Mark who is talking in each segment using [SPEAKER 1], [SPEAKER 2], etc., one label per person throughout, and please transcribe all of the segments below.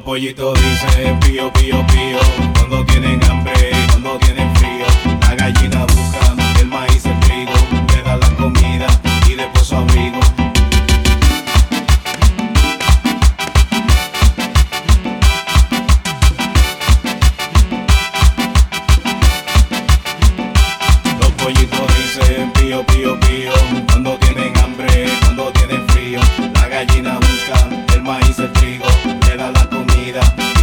[SPEAKER 1] pollitos dicen pío, pío, pío. Cuando tienen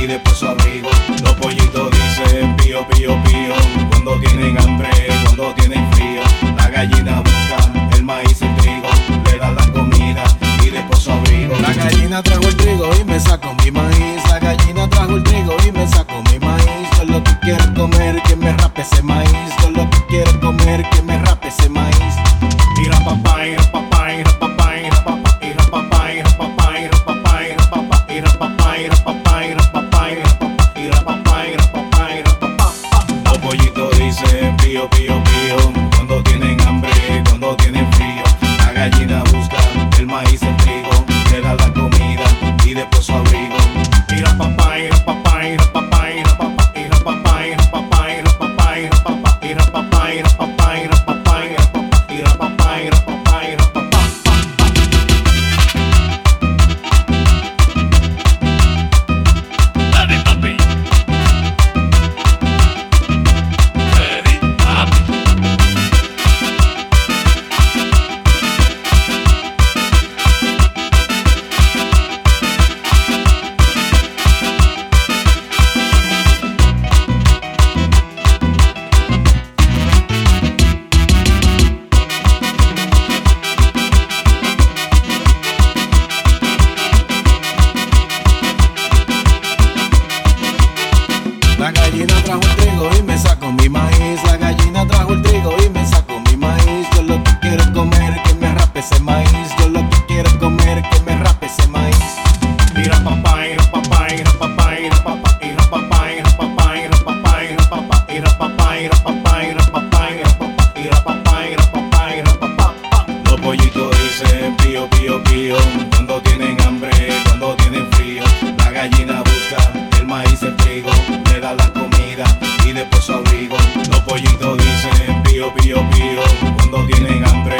[SPEAKER 1] y después su abrigo. Los pollitos dicen pío, pío, pío. Cuando tienen hambre, cuando tienen frío. La gallina busca el maíz, el trigo. Le da la comida y después su abrigo. La gallina
[SPEAKER 2] trajo el trigo y me sacó mi maíz. La gallina trajo el trigo y me sacó mi maíz. Yo lo que quiero comer, que me rape ese maíz. Yo lo que quiero comer, que me rape ese maíz.
[SPEAKER 1] Ira papá, ira papá, ira papá, ira papá, ira papá, ira papá, ira papá, ira papá, ira papá, ira papá, Cuando tienen hambre, cuando tienen frío. La gallina busca el maíz, el trigo. Le da la comida y después su abrigo. Los pollitos dicen pío, pío, pío. Cuando tienen hambre, cuando tienen frío. La gallina busca el maíz, el trigo. Le da la comida y después su abrigo. Los pollitos dicen pío, pío, pío. Cuando tienen hambre,